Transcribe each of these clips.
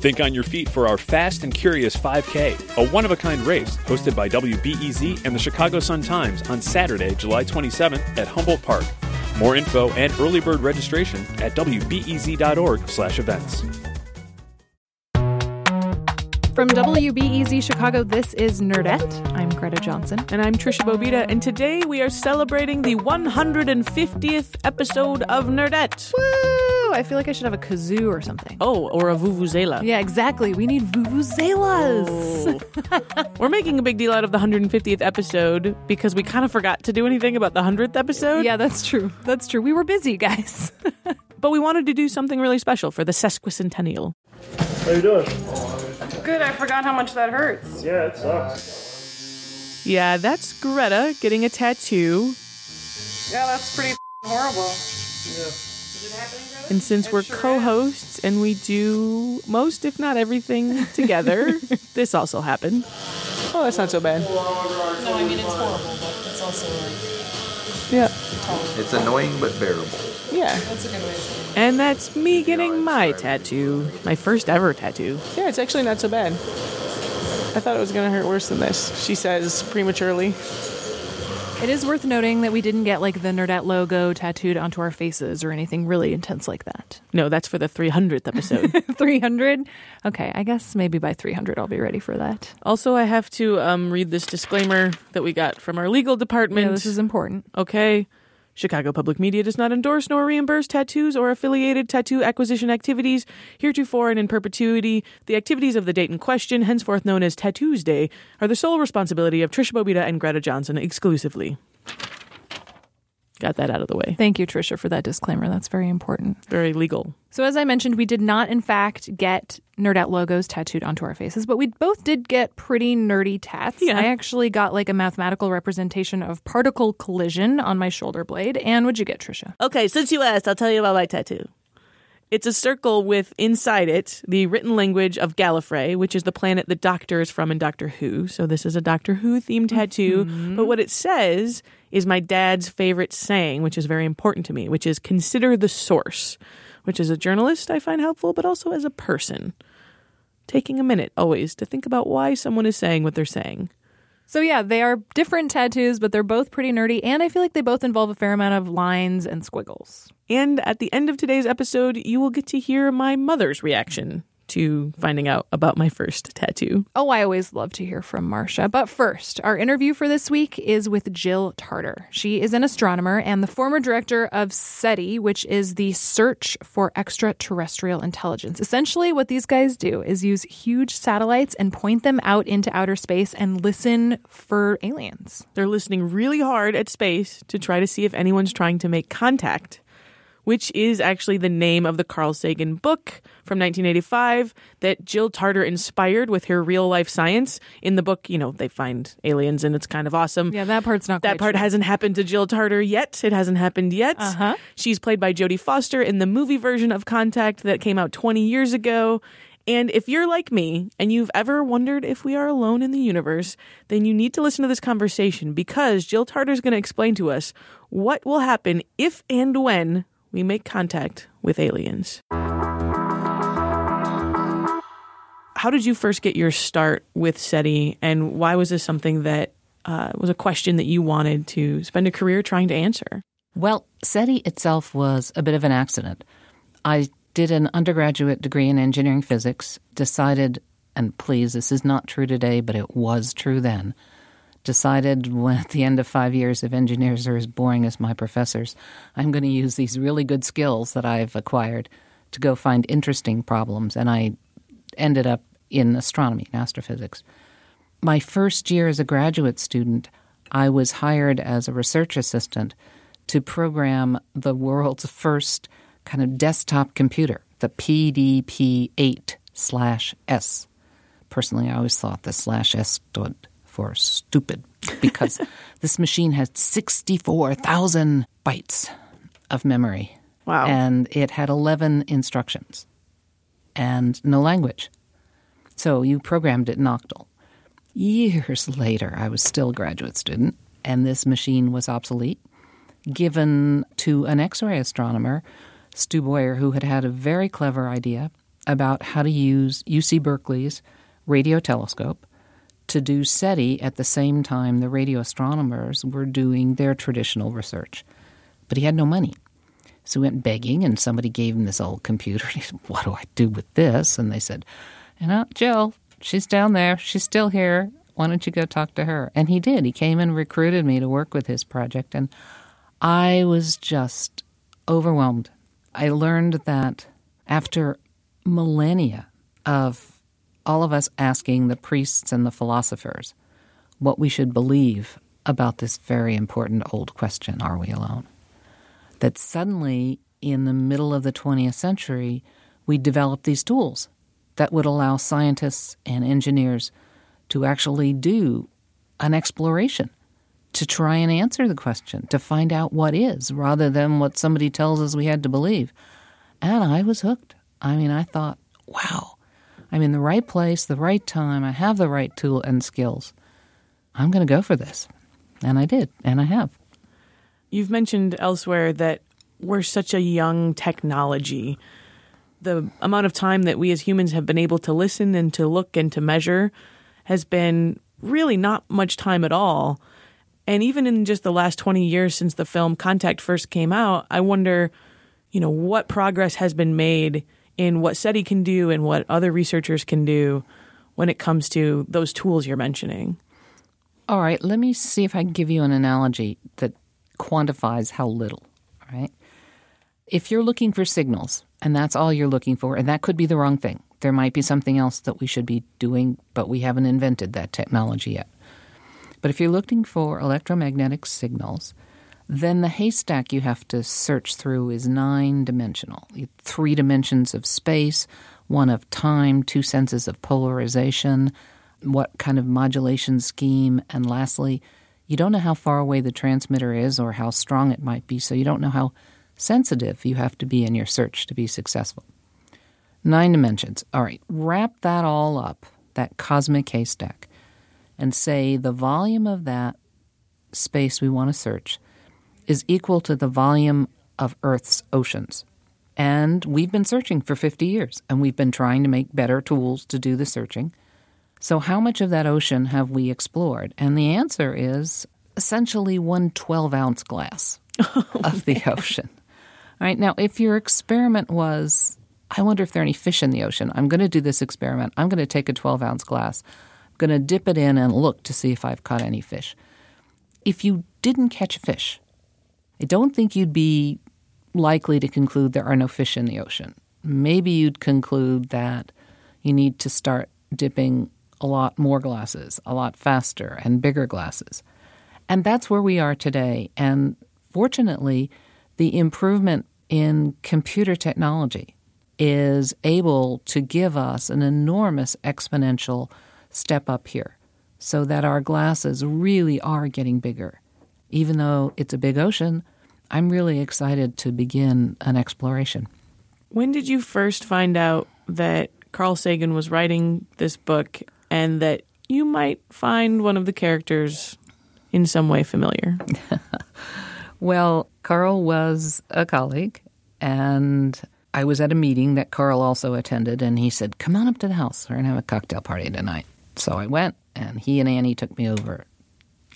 Think on your feet for our Fast and Curious 5K, a one of a kind race hosted by WBEZ and the Chicago Sun Times on Saturday, July 27th at Humboldt Park. More info and early bird registration at wbez.org/events. From WBEZ Chicago, this is Nerdette. I'm Greta Johnson. And I'm Trisha Bobita, and today we are celebrating the 150th episode of Nerdette. Woo! I feel like I should have a kazoo or something. Oh, or a vuvuzela. Yeah, exactly. We need vuvuzelas. Oh. We're making a big deal out of the 150th episode because we kind of forgot to do anything about the 100th episode. Yeah, that's true. That's true. We were busy, guys. but we wanted to do something really special for the sesquicentennial. How you doing? Good. I forgot how much that hurts. Yeah, it sucks. Yeah, that's Greta getting a tattoo. Yeah, that's pretty horrible. And since we're co-hosts and we do most, if not everything, together, this also happened. Oh, that's not so bad. No, I mean it's horrible, but it's also like Yeah, It's annoying but bearable. yeah. that's a good way to say it. And that's me getting my tattoo, my first ever tattoo. Yeah, it's actually not so bad. I thought it was gonna hurt worse than this. She says prematurely. It is worth noting that we didn't get like the Nerdette logo tattooed onto our faces or anything really intense like that. No, that's for the 300th episode. 300? Okay, I guess maybe by 300 I'll be ready for that. also, I have to um, read this disclaimer that we got from our legal department. Yeah, this is important. Okay. Chicago Public Media does not endorse nor reimburse tattoos or affiliated tattoo acquisition activities heretofore and in perpetuity. The activities of the date in question, henceforth known as Tattoos Day, are the sole responsibility of Trisha Bobita and Greta Johnson exclusively. Got that out of the way. Thank you, Trisha, for that disclaimer. That's very important. Very legal. So, as I mentioned, we did not, in fact, get Nerdette logos tattooed onto our faces, but we both did get pretty nerdy tats. Yeah. I actually got like a mathematical representation of particle collision on my shoulder blade. And what'd you get, Trisha? Okay, since you asked, I'll tell you about my tattoo. It's a circle with inside it the written language of Gallifrey, which is the planet the Doctor is from in Doctor Who. So this is a Doctor Who themed tattoo. Mm-hmm. But what it says is my dad's favorite saying, which is very important to me, which is consider the source, which as a journalist I find helpful, but also as a person. Taking a minute always to think about why someone is saying what they're saying. So, yeah, they are different tattoos, but they're both pretty nerdy. And I feel like they both involve a fair amount of lines and squiggles. And at the end of today's episode, you will get to hear my mother's reaction to finding out about my first tattoo. Oh, I always love to hear from Marcia. But first, our interview for this week is with Jill Tarter. She is an astronomer and the former director of SETI, which is the Search for Extraterrestrial Intelligence. Essentially, what these guys do is use huge satellites and point them out into outer space and listen for aliens. They're listening really hard at space to try to see if anyone's trying to make contact, which is actually the name of the Carl Sagan book from 1985 that Jill Tarter inspired with her real life science. In the book, you know, they find aliens and it's kind of awesome. Yeah, that part's not That part true. hasn't happened to Jill Tarter yet. It hasn't happened yet. Uh-huh. She's played by Jodie Foster in the movie version of Contact that came out 20 years ago. And if you're like me and you've ever wondered if we are alone in the universe, then you need to listen to this conversation because Jill Tarter is going to explain to us what will happen if and when we make contact with aliens. How did you first get your start with SETI, and why was this something that uh, was a question that you wanted to spend a career trying to answer? Well, SETI itself was a bit of an accident. I did an undergraduate degree in engineering physics, decided, and please, this is not true today, but it was true then, decided when at the end of five years, if engineers are as boring as my professors, I'm going to use these really good skills that I've acquired to go find interesting problems. And I ended up in astronomy and astrophysics. My first year as a graduate student, I was hired as a research assistant to program the world's first kind of desktop computer, the PDP 8 slash S. Personally, I always thought the slash S stood for stupid because this machine had 64,000 bytes of memory. Wow. And it had 11 instructions and no language. So you programmed it in Octal. Years later, I was still a graduate student, and this machine was obsolete, given to an X ray astronomer, Stu Bowyer, who had had a very clever idea about how to use UC Berkeley's radio telescope to do SETI at the same time the radio astronomers were doing their traditional research. But he had no money. So he went begging, and somebody gave him this old computer. He said, What do I do with this? And they said, You know, Jill, she's down there. She's still here. Why don't you go talk to her? And he did. He came and recruited me to work with his project. And I was just overwhelmed. I learned that after millennia of all of us asking the priests and the philosophers what we should believe about this very important old question are we alone? That suddenly, in the middle of the 20th century, we developed these tools that would allow scientists and engineers to actually do an exploration to try and answer the question, to find out what is, rather than what somebody tells us we had to believe. And I was hooked. I mean, I thought, wow, I'm in the right place, the right time, I have the right tool and skills. I'm going to go for this. And I did, and I have. You've mentioned elsewhere that we're such a young technology. The amount of time that we as humans have been able to listen and to look and to measure has been really not much time at all. And even in just the last 20 years since the film Contact first came out, I wonder, you know, what progress has been made in what SETI can do and what other researchers can do when it comes to those tools you're mentioning. All right, let me see if I can give you an analogy that quantifies how little. All right. If you're looking for signals and that's all you're looking for, and that could be the wrong thing, there might be something else that we should be doing, but we haven't invented that technology yet. But if you're looking for electromagnetic signals, then the haystack you have to search through is nine dimensional three dimensions of space, one of time, two senses of polarization, what kind of modulation scheme, and lastly, you don't know how far away the transmitter is or how strong it might be, so you don't know how sensitive you have to be in your search to be successful. Nine dimensions. All right, wrap that all up, that cosmic haystack, and say the volume of that space we want to search is equal to the volume of Earth's oceans. And we've been searching for 50 years, and we've been trying to make better tools to do the searching. So, how much of that ocean have we explored? And the answer is essentially one 12 ounce glass of the ocean. All right, now, if your experiment was, I wonder if there are any fish in the ocean, I'm going to do this experiment. I'm going to take a 12 ounce glass, I'm going to dip it in and look to see if I've caught any fish. If you didn't catch a fish, I don't think you'd be likely to conclude there are no fish in the ocean. Maybe you'd conclude that you need to start dipping a lot more glasses, a lot faster, and bigger glasses. And that's where we are today. And fortunately, the improvement in computer technology is able to give us an enormous exponential step up here so that our glasses really are getting bigger. Even though it's a big ocean, I'm really excited to begin an exploration. When did you first find out that Carl Sagan was writing this book and that you might find one of the characters in some way familiar? well, Carl was a colleague, and I was at a meeting that Carl also attended, and he said, Come on up to the house. We're going to have a cocktail party tonight. So I went, and he and Annie took me over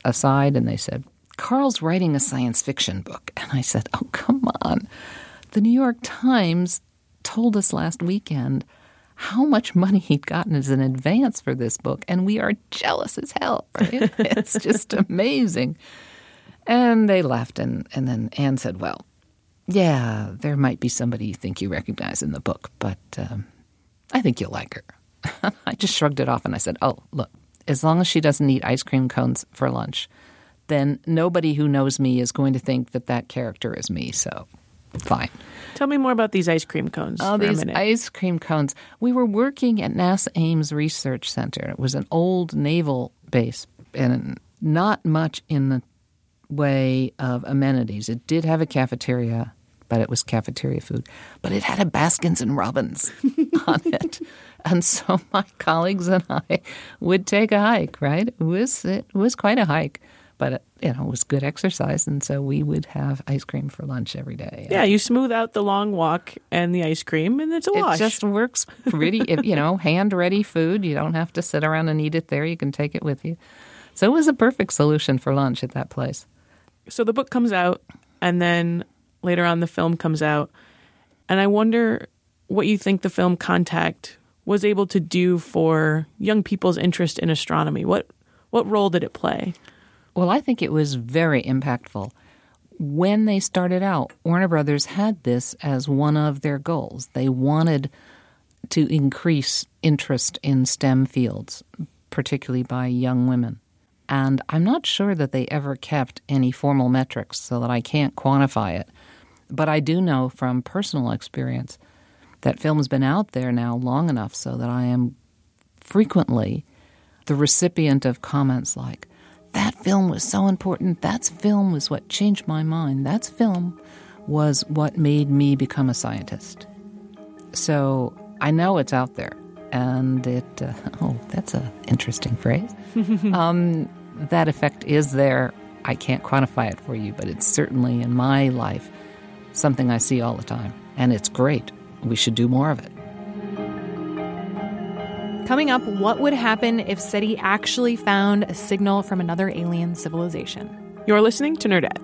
aside, and they said, Carl's writing a science fiction book. And I said, Oh, come on. The New York Times told us last weekend how much money he'd gotten as an advance for this book, and we are jealous as hell, right? it's just amazing. And they laughed, and, and then Anne said, Well, yeah, there might be somebody you think you recognize in the book, but um, I think you'll like her. I just shrugged it off and I said, Oh, look, as long as she doesn't eat ice cream cones for lunch, then nobody who knows me is going to think that that character is me. So, fine. Tell me more about these ice cream cones. Oh, for a these ice cream cones. We were working at NASA Ames Research Center. It was an old naval base. and not much in the way of amenities. It did have a cafeteria, but it was cafeteria food. But it had a Baskins and Robbins on it. And so my colleagues and I would take a hike, right? It was it was quite a hike, but it, you know, it was good exercise and so we would have ice cream for lunch every day. Yeah, you smooth out the long walk and the ice cream, and it's a wash. It just works pretty, if, you know, hand ready food. You don't have to sit around and eat it there. You can take it with you. So it was a perfect solution for lunch at that place. so the book comes out, and then later on the film comes out, and I wonder what you think the film Contact was able to do for young people's interest in astronomy. What what role did it play? Well, I think it was very impactful. When they started out, Warner Brothers had this as one of their goals. They wanted to increase interest in STEM fields, particularly by young women. And I'm not sure that they ever kept any formal metrics so that I can't quantify it. But I do know from personal experience that film's been out there now long enough so that I am frequently the recipient of comments like, that film was so important. That film was what changed my mind. That film was what made me become a scientist. So I know it's out there. And it, uh, oh, that's an interesting phrase. um, that effect is there. I can't quantify it for you, but it's certainly in my life something I see all the time. And it's great. We should do more of it. Coming up, what would happen if SETI actually found a signal from another alien civilization? You're listening to Nerdette.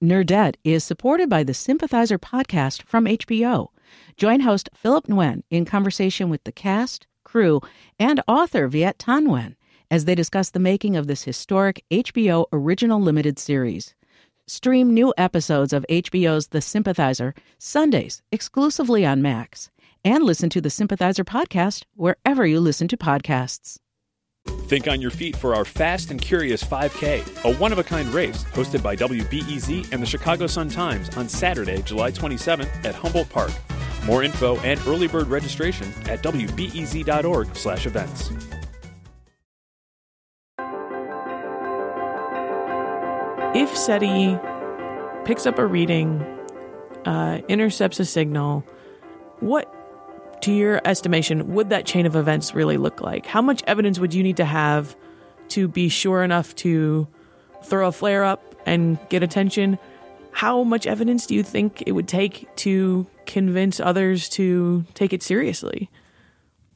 Nerdette is supported by the Sympathizer podcast from HBO. Join host Philip Nguyen in conversation with the cast, crew, and author Viet Thanh Nguyen as they discuss the making of this historic HBO original limited series. Stream new episodes of HBO's The Sympathizer Sundays exclusively on Max, and listen to the Sympathizer podcast wherever you listen to podcasts. Think on your feet for our Fast and Curious 5K, a one of a kind race hosted by WBEZ and the Chicago Sun Times on Saturday, July 27th at Humboldt Park. More info and early bird registration at wbez.org/events. If SETI picks up a reading, uh, intercepts a signal, what, to your estimation, would that chain of events really look like? How much evidence would you need to have to be sure enough to throw a flare up and get attention? How much evidence do you think it would take to convince others to take it seriously?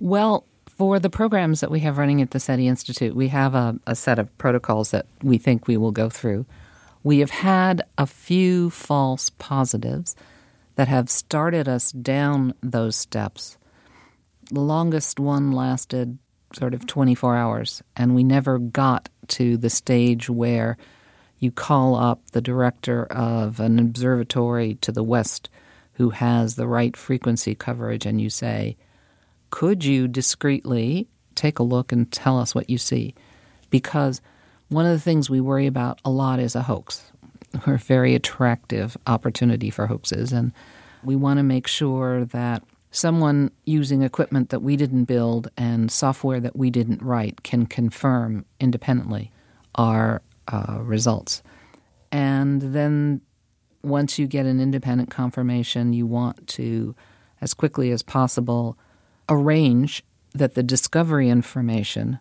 Well, for the programs that we have running at the SETI Institute, we have a, a set of protocols that we think we will go through. We have had a few false positives that have started us down those steps. The longest one lasted sort of 24 hours, and we never got to the stage where you call up the director of an observatory to the west who has the right frequency coverage and you say, Could you discreetly take a look and tell us what you see? Because one of the things we worry about a lot is a hoax. We're a very attractive opportunity for hoaxes, and we want to make sure that someone using equipment that we didn't build and software that we didn't write can confirm independently our uh, results. And then once you get an independent confirmation, you want to, as quickly as possible, arrange that the discovery information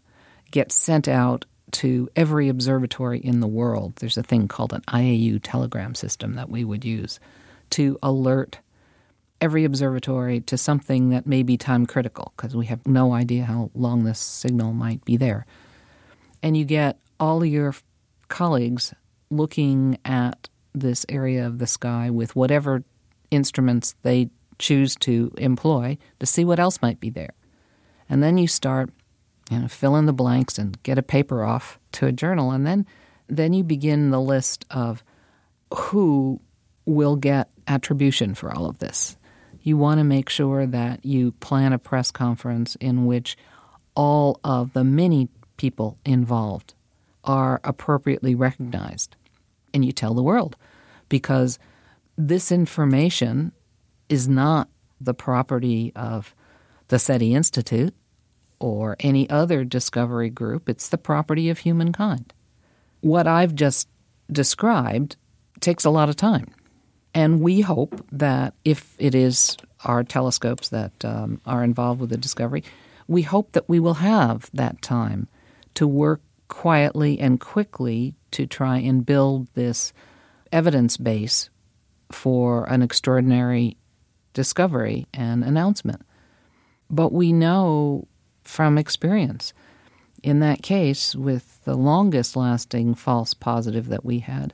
gets sent out to every observatory in the world. There's a thing called an IAU telegram system that we would use to alert every observatory to something that may be time critical because we have no idea how long this signal might be there. And you get all your colleagues looking at this area of the sky with whatever instruments they choose to employ to see what else might be there. And then you start you know, fill in the blanks and get a paper off to a journal. And then, then you begin the list of who will get attribution for all of this. You want to make sure that you plan a press conference in which all of the many people involved are appropriately recognized. And you tell the world because this information is not the property of the SETI Institute or any other discovery group, it's the property of humankind. What I've just described takes a lot of time. And we hope that if it is our telescopes that um, are involved with the discovery, we hope that we will have that time to work quietly and quickly to try and build this evidence base for an extraordinary discovery and announcement. But we know from experience in that case, with the longest lasting false positive that we had,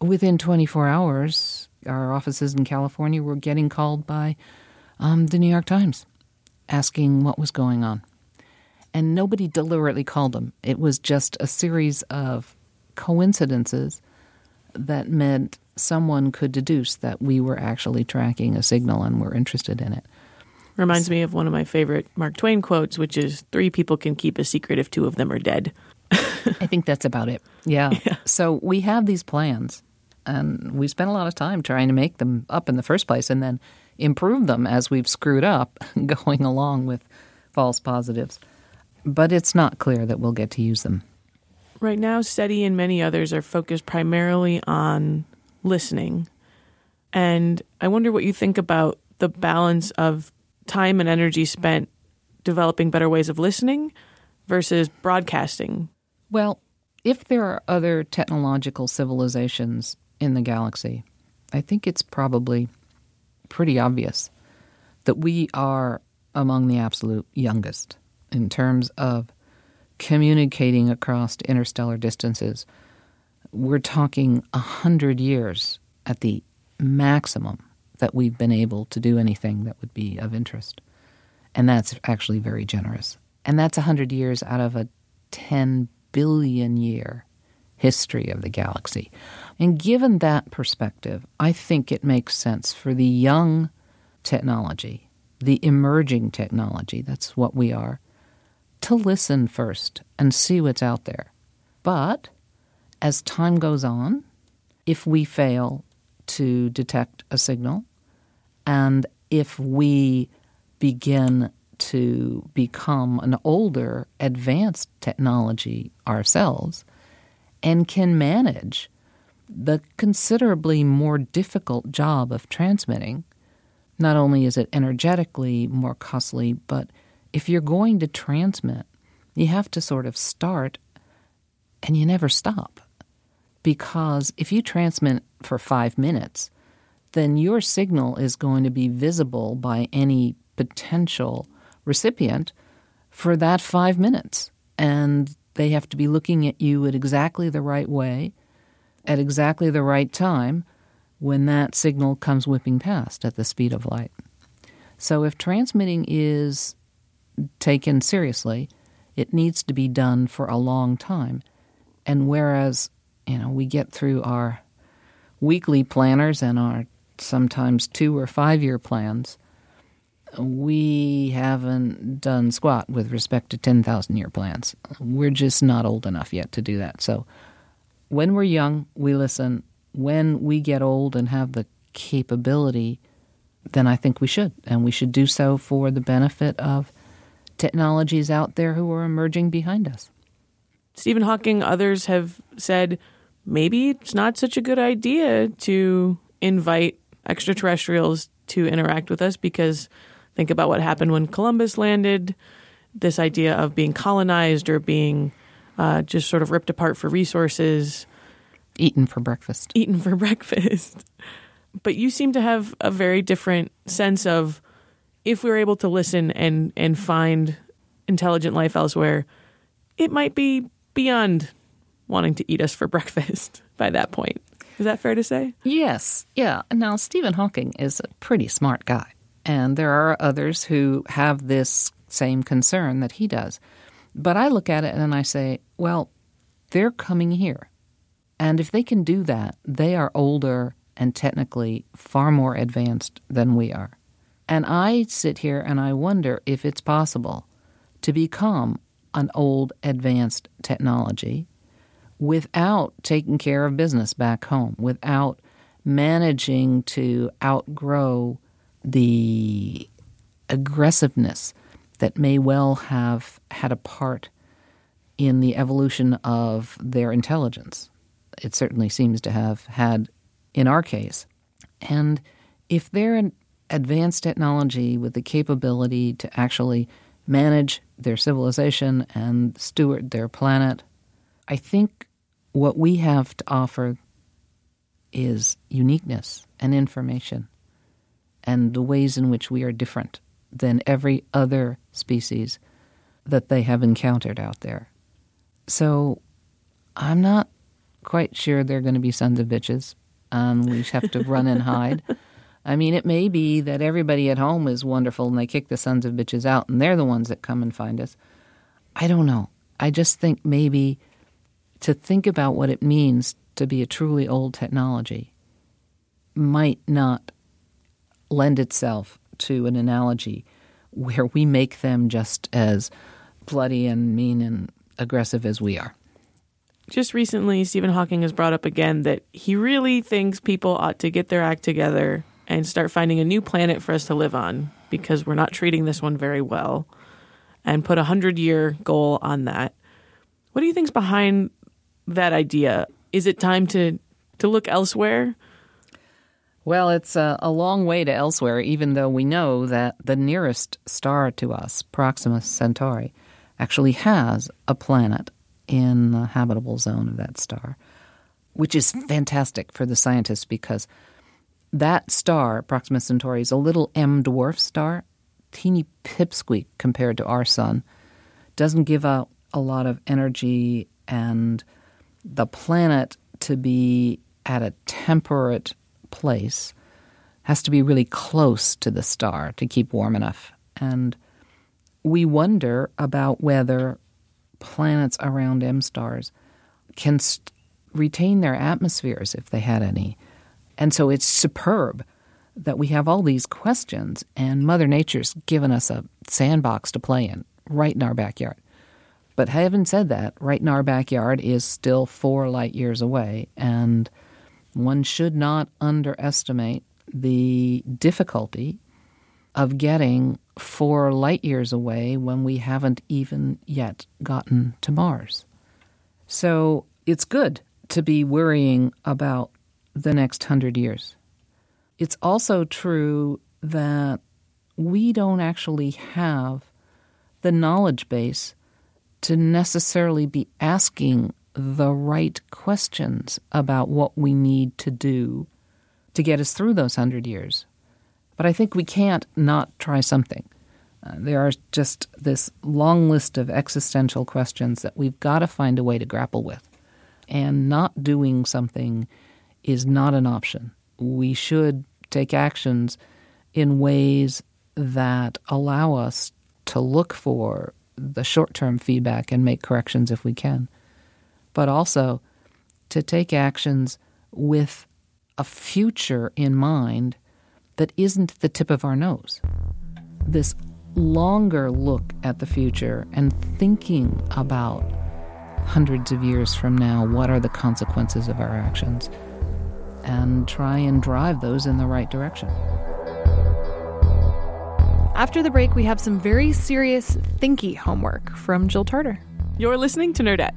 within 24 hours, our offices in California were getting called by um, the New York Times asking what was going on. And nobody deliberately called them. It was just a series of coincidences that meant someone could deduce that we were actually tracking a signal and were interested in it. Reminds me of one of my favorite Mark Twain quotes, which is three people can keep a secret if two of them are dead. I think that's about it. Yeah. yeah. So we have these plans, and we spent a lot of time trying to make them up in the first place and then improve them as we've screwed up going along with false positives. But it's not clear that we'll get to use them. Right now, SETI and many others are focused primarily on listening. And I wonder what you think about the balance of time and energy spent developing better ways of listening versus broadcasting? Well, if there are other technological civilizations in the galaxy, I think it's probably pretty obvious that we are among the absolute youngest in terms of communicating across interstellar distances. We're talking a hundred years at the maximum that we've been able to do anything that would be of interest. And that's actually very generous. And that's 100 years out of a 10 billion year history of the galaxy. And given that perspective, I think it makes sense for the young technology, the emerging technology, that's what we are, to listen first and see what's out there. But as time goes on, if we fail to detect a signal. And if we begin to become an older, advanced technology ourselves and can manage the considerably more difficult job of transmitting, not only is it energetically more costly, but if you're going to transmit, you have to sort of start and you never stop. Because if you transmit for five minutes, then your signal is going to be visible by any potential recipient for that five minutes. And they have to be looking at you at exactly the right way, at exactly the right time, when that signal comes whipping past at the speed of light. So if transmitting is taken seriously, it needs to be done for a long time. And whereas you know, we get through our weekly planners and our sometimes two or five year plans. We haven't done squat with respect to 10,000 year plans. We're just not old enough yet to do that. So when we're young, we listen. When we get old and have the capability, then I think we should. And we should do so for the benefit of technologies out there who are emerging behind us. Stephen Hawking, others have said maybe it's not such a good idea to invite extraterrestrials to interact with us because think about what happened when Columbus landed. This idea of being colonized or being uh, just sort of ripped apart for resources, eaten for breakfast. Eaten for breakfast. But you seem to have a very different sense of if we we're able to listen and and find intelligent life elsewhere, it might be beyond wanting to eat us for breakfast by that point. Is that fair to say? Yes. Yeah. Now, Stephen Hawking is a pretty smart guy, and there are others who have this same concern that he does. But I look at it and I say, well, they're coming here. And if they can do that, they are older and technically far more advanced than we are. And I sit here and I wonder if it's possible to become an old advanced technology without taking care of business back home, without managing to outgrow the aggressiveness that may well have had a part in the evolution of their intelligence. It certainly seems to have had in our case. And if they're an advanced technology with the capability to actually manage their civilization and steward their planet, I think what we have to offer is uniqueness and information and the ways in which we are different than every other species that they have encountered out there. So I'm not quite sure they're going to be sons of bitches and we have to run and hide. I mean, it may be that everybody at home is wonderful and they kick the sons of bitches out and they're the ones that come and find us. I don't know. I just think maybe to think about what it means to be a truly old technology might not lend itself to an analogy where we make them just as bloody and mean and aggressive as we are. Just recently, Stephen Hawking has brought up again that he really thinks people ought to get their act together and start finding a new planet for us to live on because we're not treating this one very well and put a hundred year goal on that. What do you think's behind that idea? Is it time to to look elsewhere? Well, it's a, a, long way to elsewhere, even though we know that the nearest star to us, Proxima Centauri, actually has a planet in the habitable zone of that star, which is fantastic for the scientists because that star, Proxima Centauri, is a little M dwarf star, teeny pipsqueak compared to our sun, doesn't give out a lot of energy, and the planet to be at a temperate place has to be really close to the star to keep warm enough. And we wonder about whether planets around M stars can st- retain their atmospheres if they had any. And so it's superb that we have all these questions, and Mother Nature's given us a sandbox to play in right in our backyard. But having said that, right in our backyard is still four light years away, and one should not underestimate the difficulty of getting four light years away when we haven't even yet gotten to Mars. So it's good to be worrying about the next hundred years. It's also true that we don't actually have the knowledge base to necessarily be asking the right questions about what we need to do to get us through those hundred years. But I think we can't not try something. Uh, there are just this long list of existential questions that we've got to find a way to grapple with. And not doing something is not an option. We should take actions in ways that allow us to look for the short term feedback and make corrections if we can but also to take actions with a future in mind that isn't the tip of our nose. This longer look at the future and thinking about hundreds of years from now what are the consequences of our actions and try and drive those in the right direction. After the break, we have some very serious thinky homework from Jill Tarter. You're listening to Nerdette.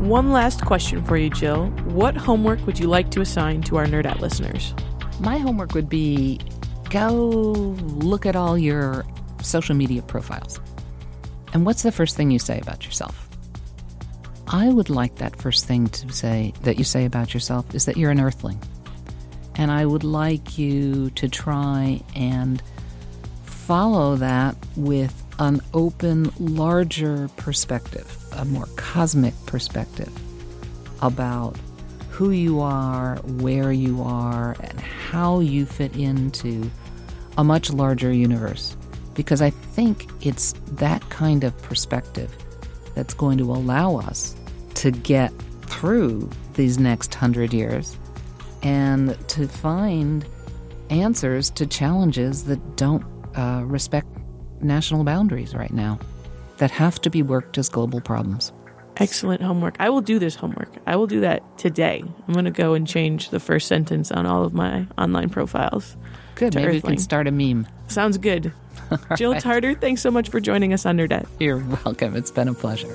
One last question for you, Jill. What homework would you like to assign to our Nerdette listeners? My homework would be go look at all your social media profiles. And what's the first thing you say about yourself? I would like that first thing to say that you say about yourself is that you're an earthling. And I would like you to try and follow that with an open, larger perspective, a more cosmic perspective about who you are, where you are, and how you fit into a much larger universe. Because I think it's that kind of perspective that's going to allow us to get through these next hundred years and to find answers to challenges that don't uh, respect national boundaries right now. that have to be worked as global problems. Excellent homework. I will do this homework. I will do that today. I'm going to go and change the first sentence on all of my online profiles. Good. Maybe we can start a meme. Sounds good. Jill right. Tarter, thanks so much for joining us on Nerdette. You're welcome. It's been a pleasure.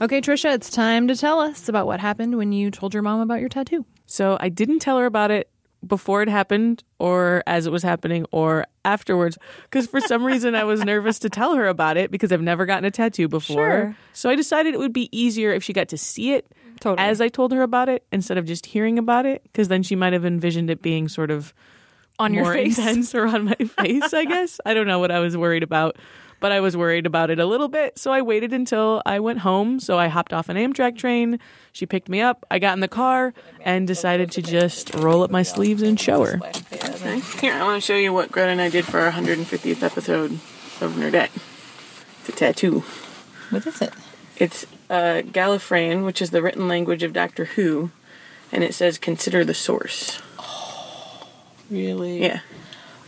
Okay, Trisha, it's time to tell us about what happened when you told your mom about your tattoo. So I didn't tell her about it before it happened or as it was happening or afterwards because for some reason I was nervous to tell her about it because I've never gotten a tattoo before. Sure. So I decided it would be easier if she got to see it Totally. as I told her about it instead of just hearing about it because then she might have envisioned it being sort of On your more face. intense or on my face, I guess. I don't know what I was worried about, but I was worried about it a little bit. So I waited until I went home. So I hopped off an Amtrak train. She picked me up. I got in the car and decided to just roll up my sleeves and show her. Here, I want to show you what Greta and I did for our 150th episode of Nerdette. It's a tattoo. What is it? It's uh, Gallifreyan, which is the written language of Doctor Who, and it says "Consider the source." Oh, Really? Yeah.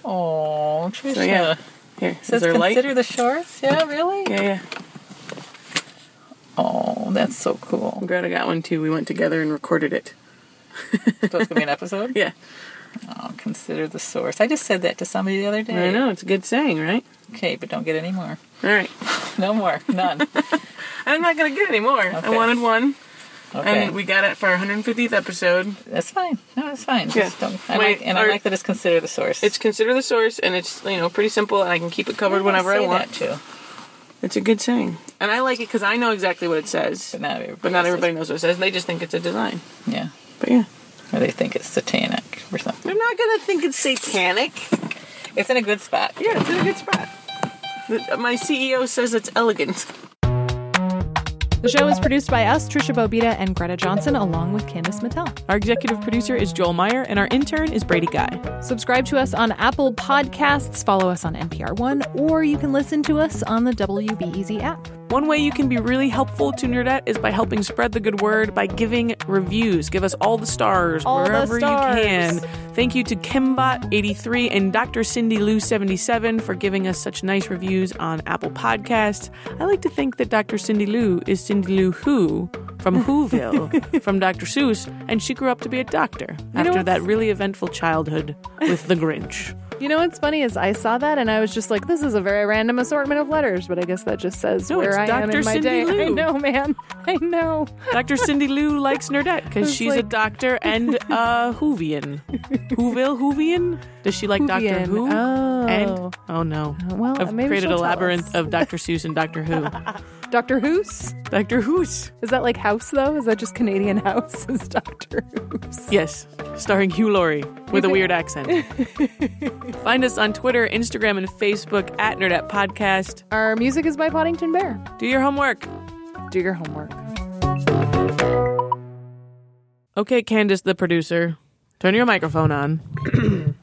Oh, Trisha. So yeah. Here, Says there light? consider the shores? Yeah, really? Yeah, yeah. Oh, that's so cool. Greta got one too. We went together and recorded it. So it's going to be an episode? Yeah, Oh, consider the source. I just said that to somebody the other day. I know it's a good saying, right? Okay, but don't get any more. All right, No more. None. I'm not gonna get any more. I wanted one, Okay. and we got it for our 150th episode. That's fine. No, that's fine. Yeah. Just don't. I Wait, like, and I like that it's consider the source. It's consider the source, and it's you know pretty simple, and I can keep it covered Yeah, whenever I want. That too, It's a good saying, and I like it because I know exactly what it says, but not everybody. but not everybody knows what it says. They just think it's a design. Yeah, But yeah, or they think it's satanic or something. they're not gonna think it's satanic. It's in a good spot. Yeah, it's in a good spot. The- My CEO says it's elegant. The show is produced by us, Trisha Bobita and Greta Johnson, along with Candace Mattel. Our executive producer is Joel Meyer, and our intern is Brady Guy. Subscribe to us on Apple Podcasts, follow us on NPR One, or you can listen to us on the WBEZ app. One way you can be really helpful to Nerdette is by helping spread the good word by giving reviews. Give us all the stars All the wherever stars. you can. Thank you to Kimbot83 and Dr. Cindy Lou77 for giving us such nice reviews on Apple Podcasts. I like to think that Dr. Cindy Lou is Cindy Lou Who from Whoville from Dr. Seuss, and she grew up to be a doctor know after that really eventful childhood with the Grinch. You know what's funny is I saw that and I was just like, this is a very random assortment of letters, but I guess that just says No, where I am Dr. in my Cindy day. I know, man. I know. Dr. Cindy Lou likes Nerdette because she's a doctor and a Whovian. Whoville Whovian? Does she like Doctor. Who? Oh. And oh no, Well, I've created a labyrinth us. of Doctor Seuss and Doctor Who. Dr. Who's? Doctor Who's? Is that like House though? Is that just Canadian House? Is Doctor Who's? Yes, starring Hugh Laurie with a weird accent. Find us on Twitter, Instagram, and Facebook at Nerdette Podcast. Our music is by Poddington Bear. Do your homework. Do your homework. Okay, Candace, the producer, turn your microphone on.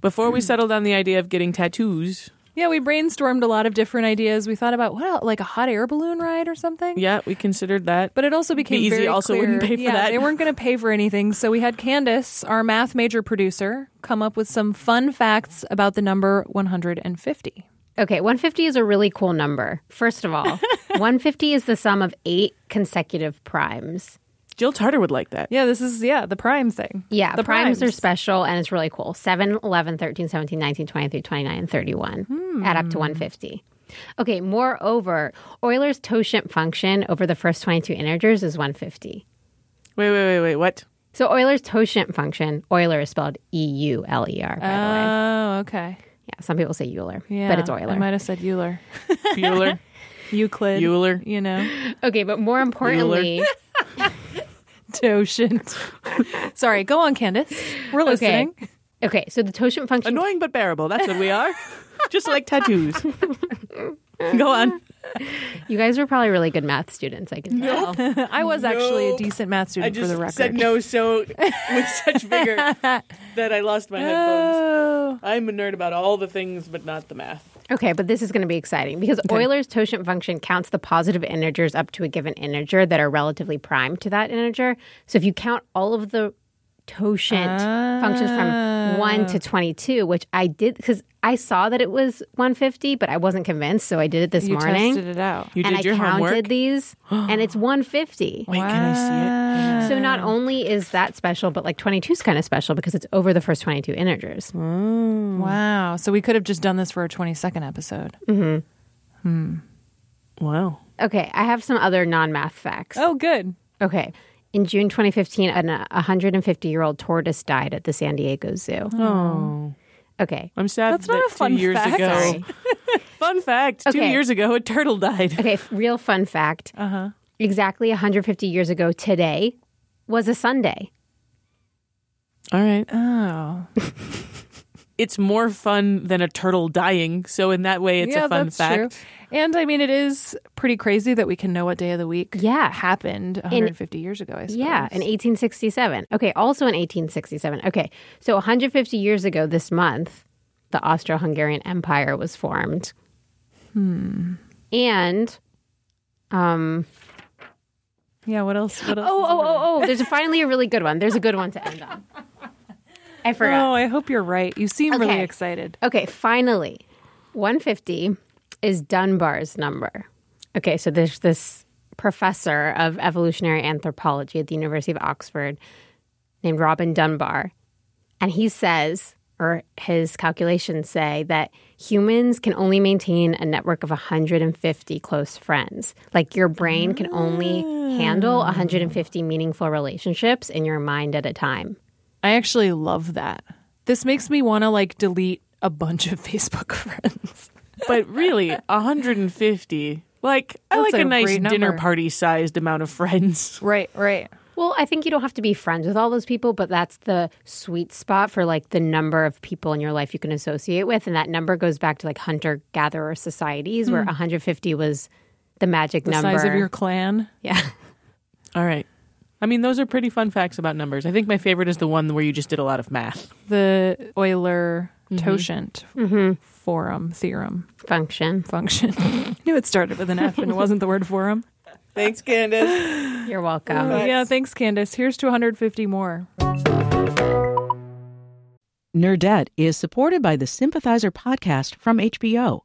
Before we settled on the idea of getting tattoos, Yeah, we brainstormed a lot of different ideas. We thought about well, like a hot air balloon ride or something. yeah, we considered that. But it also became Easy very also clear- wouldn't pay for yeah, that. They weren't going to pay for anything, so we had Candace, our math major producer, come up with some fun facts about the number 150. Okay, 150 is a really cool number. First of all, 150 is the sum of eight consecutive primes. Jill Tarter would like that. Yeah, this is yeah the prime thing. Yeah, the primes, are special and it's really cool. 7, 11, 13, 17, 19, 23, 29, and 31 hmm. add up to 150. Okay, moreover, Euler's totient function over the first 22 integers is 150. Wait, wait, wait, wait. What? So Euler's totient function, Euler is spelled E U L E R, by the way. Oh, okay. Yeah, some people say Euler, Yeah, but it's Euler. I might have said Euler, Bueller. Euclid, Euler. You know, Okay, but more importantly, totient. Sorry, go on, Candace. We're okay. listening. Okay, so the totient function Annoying but bearable. That's what we are. Just like tattoos. Go on. You guys are probably really good math students, I can tell. I was actually a decent math I student for just the record. said no so with such vigor that I lost my headphones. Oh. I'm a nerd about all the things, but not the math. Okay, but this is going to be exciting because Euler's totient function counts the positive integers up to a given integer that are relatively prime to that integer. So if you count all of the totient functions from 1 to ah. 22, which I did because I saw that it was 150, but I wasn't convinced. So I did it this You morning. tested it out. You and did I your counted homework. these, and it's 150. Wait, can I see it? So not only is that special, but like 22 is kind of special because it's over the first 22 integers. Wow. So we could have just done this for our 22nd episode. Mm-hmm. Hmm. Wow. Okay, I have some other non math facts. Oh, good. Okay. In June 2015, an 150 year old tortoise died at the San Diego Zoo. Oh, Okay. I'm sad. That's not that a fun two years fact. ago. Sorry. Fun fact: Two Okay. years ago, a turtle died. Okay, f- real fun fact. Uh huh. Exactly 150 years ago today was a Sunday. All right. Oh. It's more fun than a turtle dying. So in that way, it's yeah, a fun that's fact. true. And I mean, it is pretty crazy that we can know what day of the week Yeah. happened 150 years ago, I suppose. Yeah, in 1867. Okay, also in 1867. Okay, so 150 years ago this month, the Austro Hungarian Empire was formed. Hmm. And, um, Yeah, what else? What else? oh, is oh, oh, oh, there's finally a really good one. There's a good one to end on. I oh, forgot. Oh, I hope you're right. You seem really excited. Okay, finally, 150 is Dunbar's number. Okay, so there's this professor of evolutionary anthropology at the University of Oxford named Robin Dunbar. And he says, or his calculations say, that humans can only maintain a network of 150 close friends. Like your brain can only handle ah. 150 meaningful relationships in your mind at a time. I actually love that. This makes me want to like delete a bunch of Facebook friends. But really, 150. Like I That's like a, a nice dinner party sized amount of friends. Right, right. Well, I think you don't have to be friends with all those people, but that's the sweet spot for like the number of people in your life you can associate with. And that number goes back to like hunter gatherer societies where 150 was the magic Hmm. The number. size of your clan. yeah. All right. I mean, those are pretty fun facts about numbers. I think my favorite is the one where you just did a lot of math. The Euler mm-hmm. Totient mm-hmm. forum theorem Function. function. I knew it started with an F and it wasn't the word forum. Thanks, Candace. You're welcome. Oh, yeah, thanks, Candace. Here's to 150 more. Nerdette is supported by the Sympathizer podcast from HBO.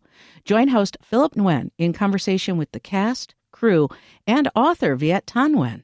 Join host Philip Nguyen in conversation with the cast, crew, and author Viet Thanh Nguyen